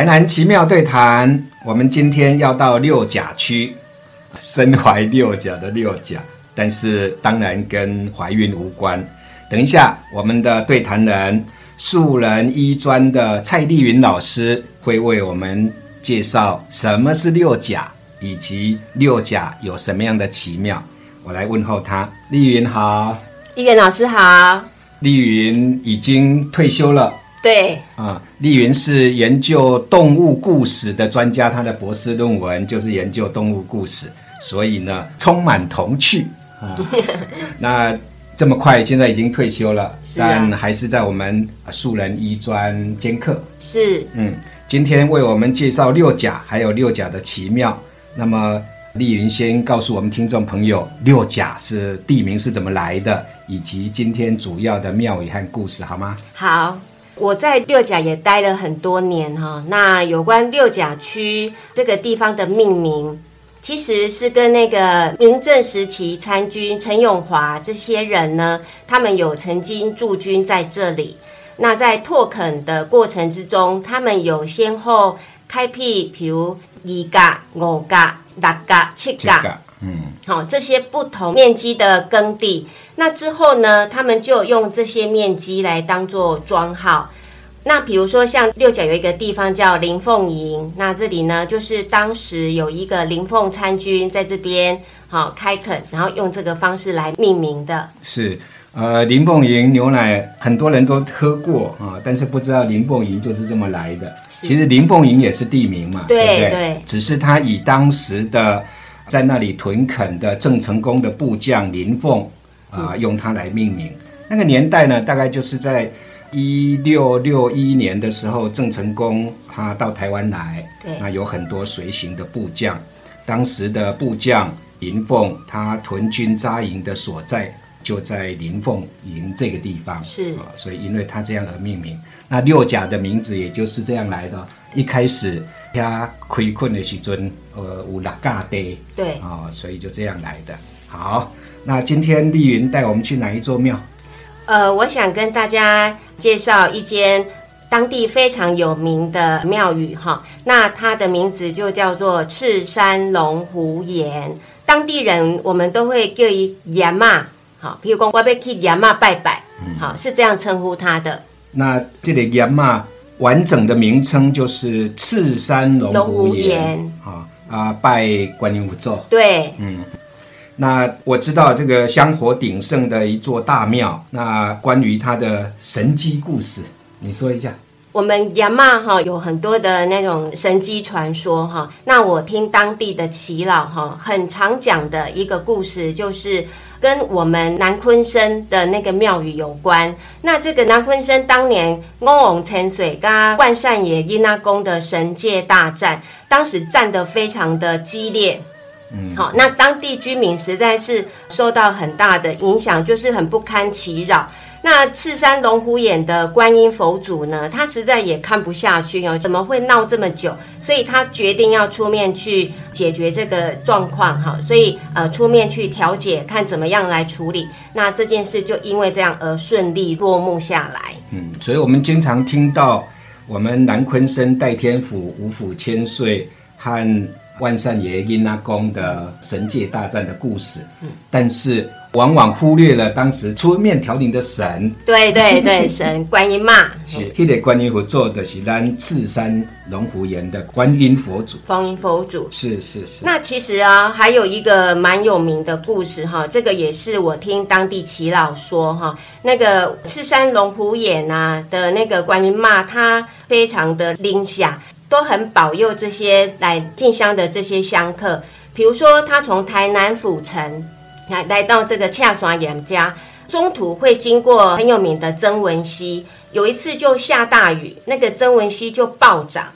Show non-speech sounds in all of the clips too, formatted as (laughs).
台南奇妙对谈，我们今天要到六甲区，身怀六甲的六甲，但是当然跟怀孕无关。等一下，我们的对谈人树人医专的蔡丽云老师会为我们介绍什么是六甲，以及六甲有什么样的奇妙。我来问候他，丽云好，丽云老师好。丽云已经退休了。对啊，丽云是研究动物故事的专家，他的博士论文就是研究动物故事，所以呢充满童趣啊。(laughs) 那这么快，现在已经退休了，但还是在我们树人医专兼课。是，嗯，今天为我们介绍六甲，还有六甲的奇妙。那么丽云先告诉我们听众朋友，六甲是地名是怎么来的，以及今天主要的庙宇和故事，好吗？好。我在六甲也待了很多年哈，那有关六甲区这个地方的命名，其实是跟那个明正时期参军陈永华这些人呢，他们有曾经驻军在这里。那在拓垦的过程之中，他们有先后开辟，比如一甲、五甲、六甲、七甲，嗯，好，这些不同面积的耕地。那之后呢，他们就用这些面积来当做庄号。那比如说，像六角有一个地方叫林凤营，那这里呢，就是当时有一个林凤参军在这边好开垦，然后用这个方式来命名的。是，呃，林凤营牛奶很多人都喝过啊，但是不知道林凤营就是这么来的。其实林凤营也是地名嘛，对不对？只是他以当时的在那里屯垦的郑成功的部将林凤。啊，用它来命名。那个年代呢，大概就是在一六六一年的时候，郑成功他到台湾来，对，那有很多随行的部将。当时的部将林凤，他屯军扎营的所在就在林凤营这个地方，是啊，所以因为他这样而命名。那六甲的名字也就是这样来的。一开始他亏困的时尊，呃，有六甲地，对，啊，所以就这样来的。好。那今天丽云带我们去哪一座庙？呃，我想跟大家介绍一间当地非常有名的庙宇哈。那它的名字就叫做赤山龙湖岩。当地人我们都会叫一岩嘛，好，譬如讲我要去岩嘛拜拜，好，是这样称呼它的。那这里岩嘛完整的名称就是赤山龙湖岩，好啊，拜观音佛座。对，嗯。那我知道这个香火鼎盛的一座大庙，那关于它的神机故事，你说一下。我们亚妈哈有很多的那种神机传说哈，那我听当地的耆老哈很常讲的一个故事，就是跟我们南昆生的那个庙宇有关。那这个南昆生当年翁翁潜水跟万善爷因那宫的神界大战，当时战得非常的激烈。嗯，好，那当地居民实在是受到很大的影响，就是很不堪其扰。那赤山龙虎眼的观音佛祖呢，他实在也看不下去哦，怎么会闹这么久？所以他决定要出面去解决这个状况哈，所以呃出面去调解，看怎么样来处理。那这件事就因为这样而顺利落幕下来。嗯，所以我们经常听到我们南昆生代天府五府千岁和。万善爷因那公的神界大战的故事，但是往往忽略了当时出面调停的神。对对对，神观音嘛，是那个观音佛做的是咱赤山龙虎岩的观音佛祖。观音佛祖是是是。那其实啊，还有一个蛮有名的故事哈，这个也是我听当地耆老说哈，那个赤山龙虎眼啊的那个观音嘛，他非常的灵下。都很保佑这些来进香的这些香客，比如说他从台南府城来来到这个恰耍岩家，中途会经过很有名的曾文溪，有一次就下大雨，那个曾文溪就暴涨，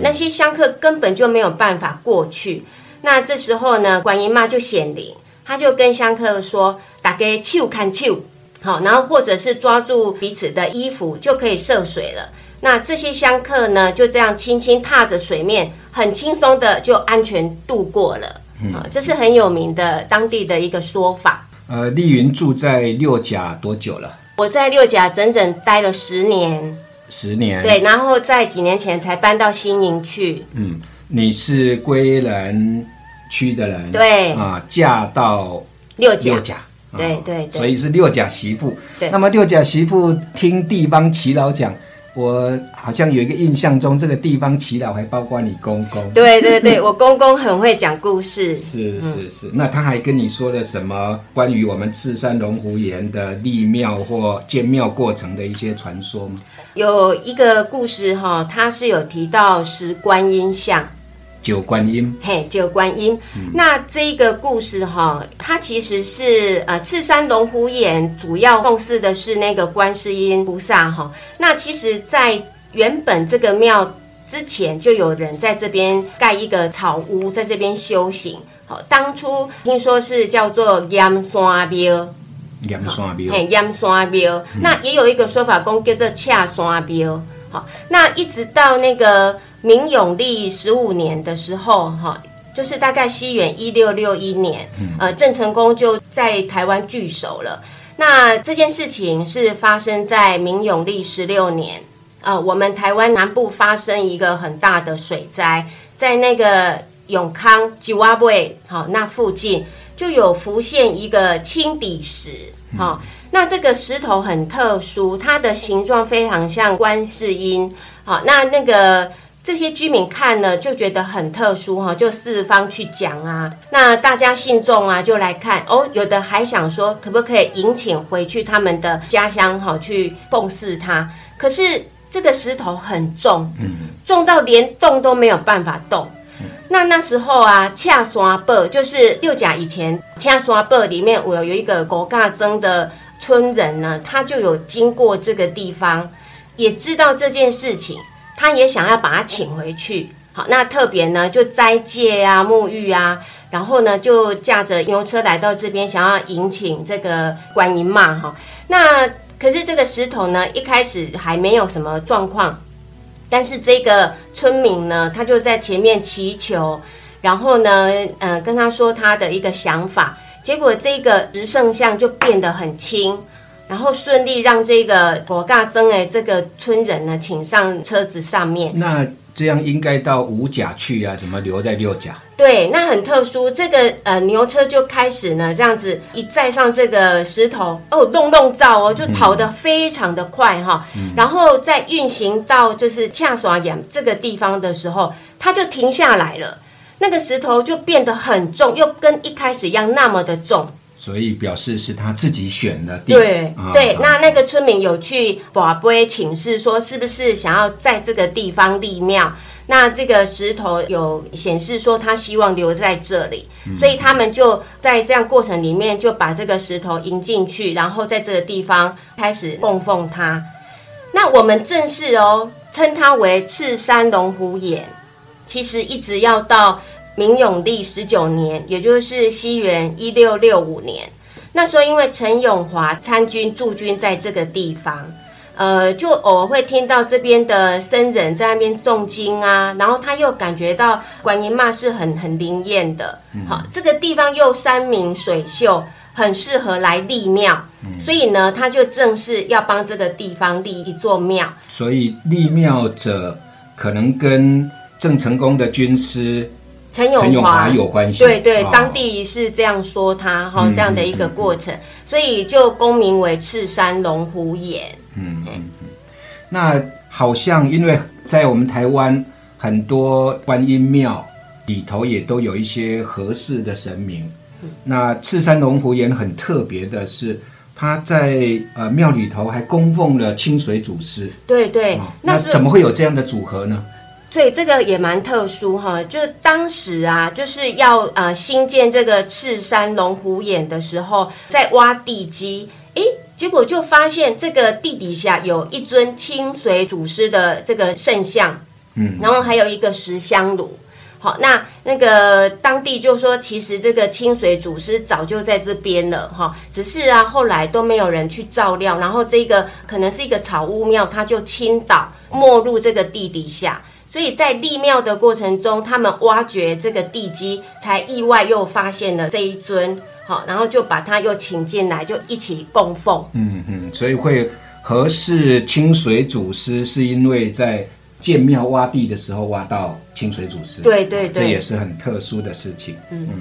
那些香客根本就没有办法过去。那这时候呢，观音妈就显灵，她就跟香客说：“打给手看手，好，然后或者是抓住彼此的衣服，就可以涉水了。”那这些香客呢，就这样轻轻踏着水面，很轻松的就安全度过了。嗯，这是很有名的当地的一个说法。呃，丽云住在六甲多久了？我在六甲整整待了十年。十年。对，然后在几年前才搬到新营去。嗯，你是归仁区的人，对啊，嫁到六甲六，甲，啊对对对所以是六甲媳妇。对那么六甲媳妇听地方耆老讲，我好像有一个印象中，这个地方祈祷还包括你公公。对对对，(laughs) 我公公很会讲故事。是是是，那他还跟你说了什么关于我们赤山龙湖岩的立庙或建庙过程的一些传说吗？有一个故事哈，他是有提到石观音像，九观音，嘿，九观音。那这个故事哈，它其实是呃赤山龙虎眼主要奉祀的是那个观世音菩萨哈。那其实，在原本这个庙之前，就有人在这边盖一个草屋，在这边修行。好，当初听说是叫做岩山庙。岩山庙。嘿，燕山庙，那也有一个说法，讲叫做恰山庙。好，那一直到那个明永历十五年的时候，哈，就是大概西元一六六一年，呃，郑成功就在台湾聚首了。那这件事情是发生在明永历十六年，呃，我们台湾南部发生一个很大的水灾，在那个永康吉瓦尾，好，那附近就有浮现一个青底石，好、那这个石头很特殊，它的形状非常像观世音，好，那那个。这些居民看了就觉得很特殊哈，就四方去讲啊，那大家信众啊就来看哦，有的还想说可不可以引请回去他们的家乡哈去奉祀他，可是这个石头很重，重到连动都没有办法动。那那时候啊，恰山坡就是六甲以前恰山坡里面，我有一个国嘎曾的村人呢，他就有经过这个地方，也知道这件事情，他也想要把他请回去。好，那特别呢就斋戒啊、沐浴啊，然后呢就驾着牛车来到这边，想要迎请这个观音嘛哈。那可是这个石头呢，一开始还没有什么状况。但是这个村民呢，他就在前面祈求，然后呢，呃，跟他说他的一个想法，结果这个石圣像就变得很轻，然后顺利让这个果嘎曾哎这个村人呢请上车子上面。那这样应该到五甲去啊？怎么留在六甲？对，那很特殊，这个呃牛车就开始呢这样子一载上这个石头哦，弄弄造哦，就跑得非常的快哈、然后再运行到就是恰耍眼这个地方的时候，它就停下来了，那个石头就变得很重，又跟一开始一样那么的重。所以表示是他自己选的地。对、对，那那个村民有去宝贝请示说，是不是想要在这个地方立庙？那这个石头有显示说他希望留在这里，所以他们就在这样过程里面就把这个石头迎进去，然后在这个地方开始供奉他。那我们正式哦称它为赤山龙虎眼，其实一直要到明永历十九年，也就是西元一六六五年。那时候因为陈永华参军驻军在这个地方，呃，就偶尔会听到这边的僧人在那边诵经啊，然后他又感觉到观音妈是很很灵验的，好，这个地方又山明水秀，很适合来立庙，所以呢，他就正式要帮这个地方立一座庙。所以立庙者可能跟郑成功的军师陈永陈永华华有关系。对对，哦当地是这样说他哈、嗯这样的一个过程，所以就公名为赤山龙虎眼。那好像因为在我们台湾很多观音庙里头也都有一些合适的神明。那赤山龙虎岩很特别的是，他在呃庙里头还供奉了清水祖师。对对，哦那那怎么会有这样的组合呢？对，这个也蛮特殊哈，就是当时啊，就是要呃新建这个赤山龙虎眼的时候，在挖地基，诶，结果就发现这个地底下有一尊清水祖师的这个圣像，嗯，然后还有一个石香炉。好，那那个当地就说，其实这个清水祖师早就在这边了哈，只是啊后来都没有人去照料，然后这个可能是一个草屋庙，它就倾倒没入这个地底下，所以在立庙的过程中，他们挖掘这个地基，才意外又发现了这一尊，好，然后就把他又请进来，就一起供奉。嗯嗯，所以会合适清水祖师是因为在建庙挖地的时候挖到清水祖师，对对对这也是很特殊的事情。嗯嗯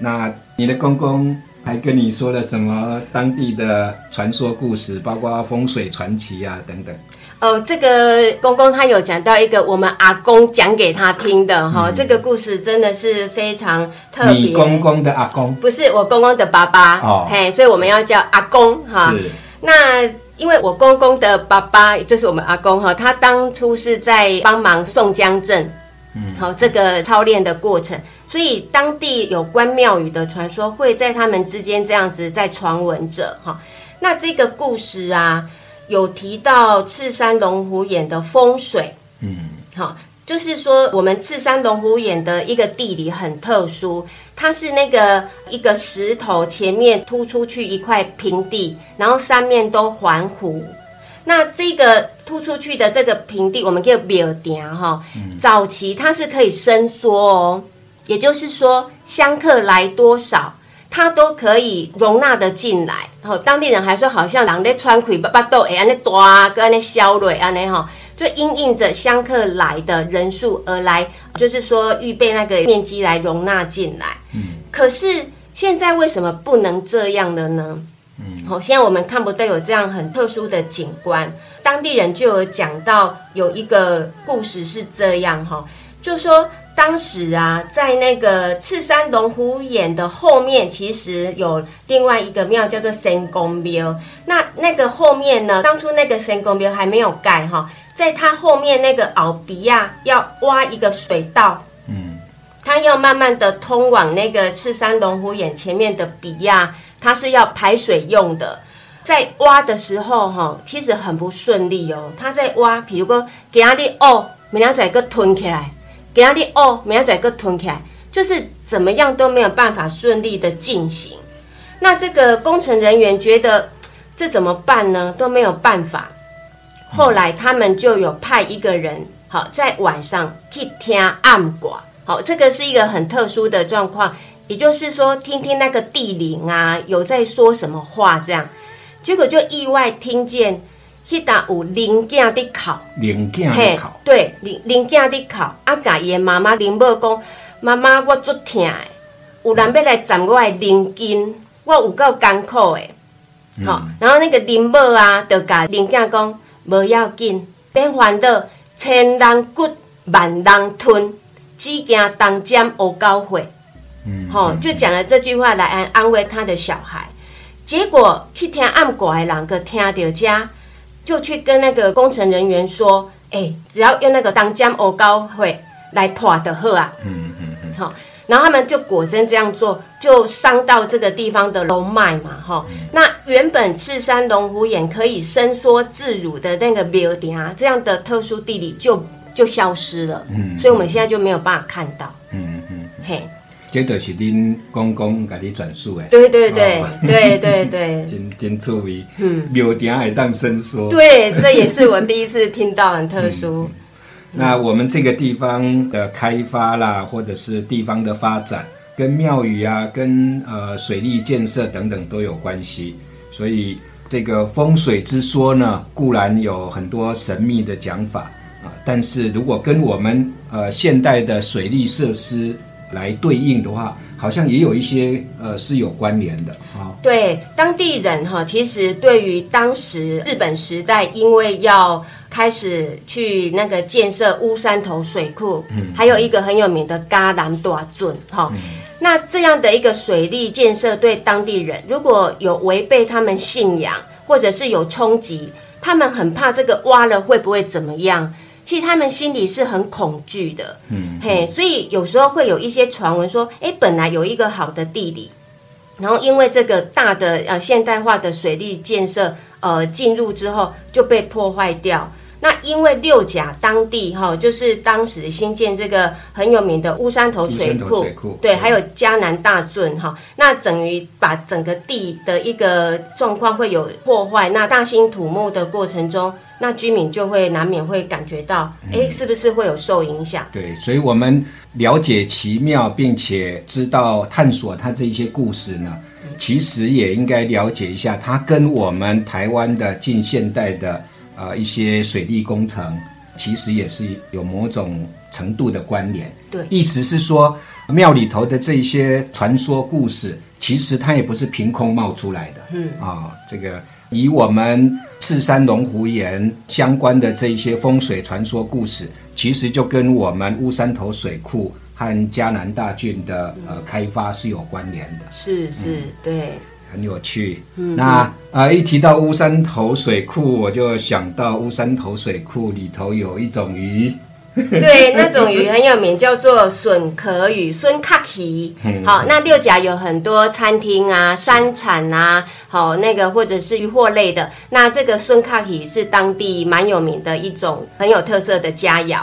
那你的公公还跟你说了什么当地的传说故事，包括风水传奇啊等等？哦，这个公公他有讲到一个我们阿公讲给他听的哈、这个故事真的是非常特别。嗯你公公的阿公不是我公公的爸爸哦嘿，所以我们要叫阿公哈。是那因为我公公的爸爸，就是我们阿公哈，他当初是在帮忙宋江镇，嗯，好这个操练的过程，所以当地有关庙宇的传说会在他们之间这样子在传闻着哈。那这个故事啊，有提到赤山龙虎眼的风水，嗯，好，就是说我们赤山龙虎眼的一个地理很特殊，它是那个一个石头前面突出去一块平地，然后三面都环湖。那这个突出去的这个平地，我们叫表顶哈。早期它是可以伸缩哦，也就是说香客来多少，它都可以容纳的进来。然后当地人还说，好像人在穿开巴巴豆，哎，安尼大，跟安尼消蕊，安尼哈，就因应着香客来的人数而来，就是说预备那个面积来容纳进来。嗯，可是现在为什么不能这样了呢？嗯，好，现在我们看不到有这样很特殊的景观，当地人就有讲到有一个故事是这样哈，就说当时啊，在那个赤山龙虎眼的后面，其实有另外一个庙叫做神公庙。那那个后面呢，当初那个神公庙还没有盖哈，在它后面那个鳌鼻亚要挖一个水道，嗯，它要慢慢的通往那个赤山龙虎眼前面的比亚，它是要排水用的。在挖的时候，哈，其实很不顺利哦。他在挖，比如说给他的哦，明天再个吞起来，给他的哦，明天再个吞起来，就是怎么样都没有办法顺利的进行。那这个工程人员觉得这怎么办呢？都没有办法。后来他们就有派一个人，好在晚上去听暗卦，好，这个是一个很特殊的状况，也就是说听听那个地灵啊有在说什么话这样，结果就意外听见迄搭有灵囝的考。零件的考，对，林林囝伫哭，啊，甲伊的妈妈林某讲，妈妈我足疼的，有人要来占我的灵筋，我有够艰苦的。好、然后那个林某啊，就甲林囝讲，无要紧，免烦恼，千人骨，万人吞，只惊当尖乌高血。嗯，吼、就讲了这句话来安安慰他的小孩。结果去听暗卦的人个听到这，就去跟那个工程人员说：“哎、只要用那个当尖欧高会来破的喝啊。”嗯嗯嗯，好，然后他们就果真这样做，就伤到这个地方的龙脉嘛，哈、那原本赤山龙虎眼可以伸缩自如的那个庙顶啊，这样的特殊地理就就消失了。嗯所以我们现在就没有办法看到。嗯嗯，嘿，这就是恁公公甲你转述的，对对对、哦对对对。(laughs) 真真趣味，嗯，庙顶会当伸缩。对，这也是我第一次听到，很特殊。(laughs) 那我们这个地方的开发啦，或者是地方的发展，跟庙宇啊、跟呃水利建设等等都有关系。所以这个风水之说呢，固然有很多神秘的讲法啊，但是如果跟我们呃现代的水利设施来对应的话，好像也有一些呃是有关联的啊。对当地人哈，其实对于当时日本时代，因为要开始去那个建设乌山头水库，嗯还有一个很有名的嘎兰大圳哈。那这样的一个水利建设，对当地人如果有违背他们信仰，或者是有冲击，他们很怕这个挖了会不会怎么样？其实他们心里是很恐惧的，嗯，嘿，所以有时候会有一些传闻说，哎，本来有一个好的地理，然后因为这个大的呃现代化的水利建设呃进入之后就被破坏掉。那因为六甲当地哈、就是当时新建这个很有名的乌山头水库，水库对，还有嘉南大圳哈、那等于把整个地的一个状况会有破坏。那大兴土木的过程中，那居民就会难免会感觉到，哎、是不是会有受影响？对，所以我们了解奇妙，并且知道探索它这一些故事呢，其实也应该了解一下，它跟我们台湾的近现代的呃一些水利工程，其实也是有某种程度的关联。对意思是说，庙里头的这一些传说故事，其实它也不是凭空冒出来的。嗯啊、这个以我们赤山龙湖岩相关的这一些风水传说故事，其实就跟我们乌山头水库和嘉南大郡的呃开发是有关联的。是是，对，很有趣。那呃，一提到乌山头水库，我就想到乌山头水库里头有一种鱼，对，那种鱼很有名，叫做笋壳鱼，笋卡奇。好，那六甲有很多餐厅啊、山产啊，好那个或者是渔货类的。那这个笋卡奇是当地蛮有名的一种很有特色的佳肴，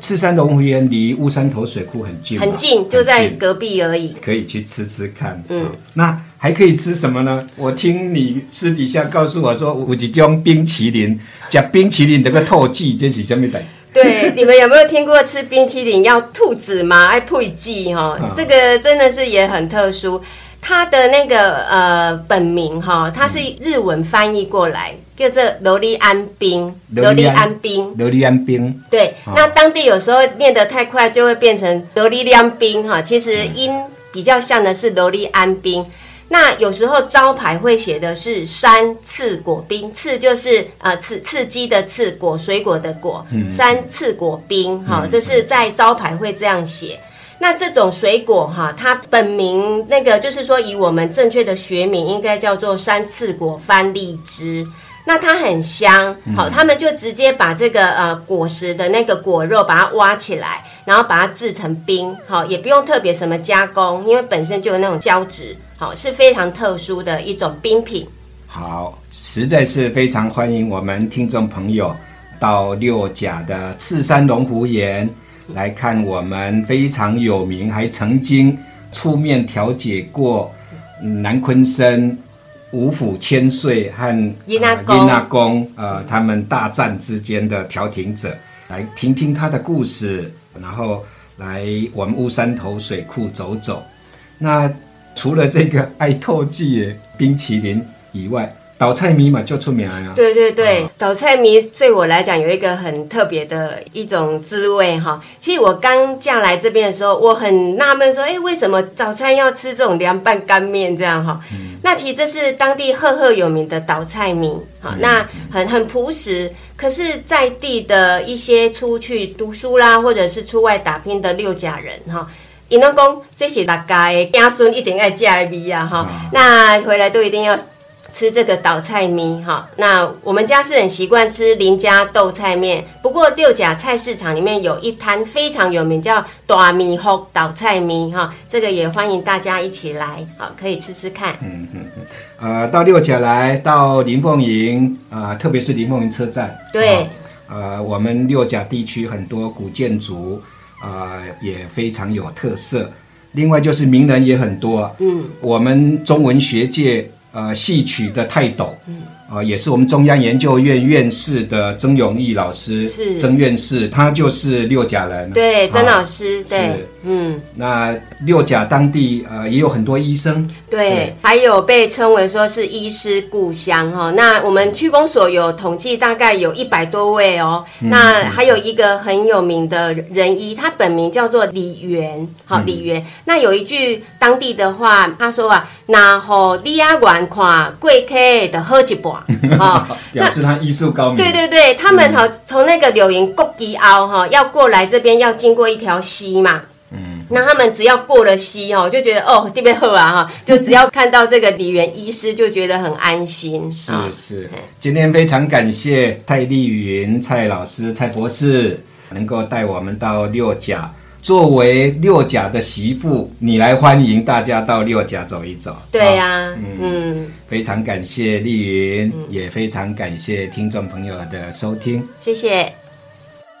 赤山龙湖岩离乌山头水库很近，很近，就在隔壁而已。可以去吃吃看。嗯，那还可以吃什么呢？我听你私底下告诉我说，有一种冰淇淋，加冰淇淋这个透气，这是什么代？对，你们有没有听过吃冰淇淋要兔子吗？爱配剂哈嗯，这个真的是也很特殊。它的那个呃本名哈，它是日文翻译过来，叫做罗利安冰，罗利安冰。罗利安冰，对，那当地有时候念得太快，就会变成罗利安冰哈。其实音比较像的是罗利安冰。那有时候招牌会写的是山刺果冰，刺就是呃刺刺激的刺，果水果的果，山刺果冰哈，这是在招牌会这样写。那这种水果哈，它本名那个就是说，以我们正确的学名应该叫做山刺果番荔枝。那它很香，好，他们就直接把这个呃果实的那个果肉把它挖起来，然后把它制成冰，好，也不用特别什么加工，因为本身就有那种胶质，好，是非常特殊的一种冰品。好，实在是非常欢迎我们听众朋友到六甲的赤山龙湖岩来看我们非常有名，还曾经出面调解过嗯南昆生五府千岁和尹阿公呃尹阿公呃他们大战之间的调停者，来听听他的故事，然后来我们乌山头水库走走。那除了这个爱透记冰淇淋以外，倒菜米嘛就出名啊。对对对，倒菜米对我来讲有一个很特别的一种滋味哈。其实我刚嫁来这边的时候，我很纳闷说，哎，为什么早餐要吃这种凉拌干面这样哈？那其实这是当地赫赫有名的倒菜米，好，那很很朴实。可是，在地的一些出去读书啦，或者是出外打拼的六甲人哈。因拢讲这是大家的子孙一定爱食的味啊哈，那回来都一定要吃这个倒菜米哈。那我们家是很习惯吃林家豆菜面，不过六甲菜市场里面有一摊非常有名，叫大米糊倒菜米哈，这个也欢迎大家一起来，好可以吃吃看。嗯嗯嗯呃，到六甲来，到林凤营啊、特别是林凤营车站。对啊呃，我们六甲地区很多古建筑，呃，也非常有特色。另外就是名人也很多，嗯，我们中文学界呃戏曲的泰斗，嗯，啊、也是我们中央研究院院士的曾永义老师，是。曾院士，他就是六甲人，对，曾啊老师，对。是，嗯，那六甲当地呃也有很多医生，对对，还有被称为说是医师故乡哈。那我们区公所有统计，大概有一百多位哦。那还有一个很有名的人医，他本名叫做李元，好李元。那有一句当地的话，他说啊，那好李阿元看贵客的喝一半，哦，(laughs) 表示他医术高明。对 (laughs) 对对，他们好从那个柳营国基凹哈要过来这边要经过一条溪嘛。嗯，那他们只要过了溪哦，就觉得哦这边好啊哈，就只要看到这个李元医师，就觉得很安心。是啊是，今天非常感谢蔡丽云蔡老师蔡博士能够带我们到六甲。作为六甲的媳妇，你来欢迎大家到六甲走一走。对啊呀、嗯，非常感谢丽云，也非常感谢听众朋友的收听。谢谢。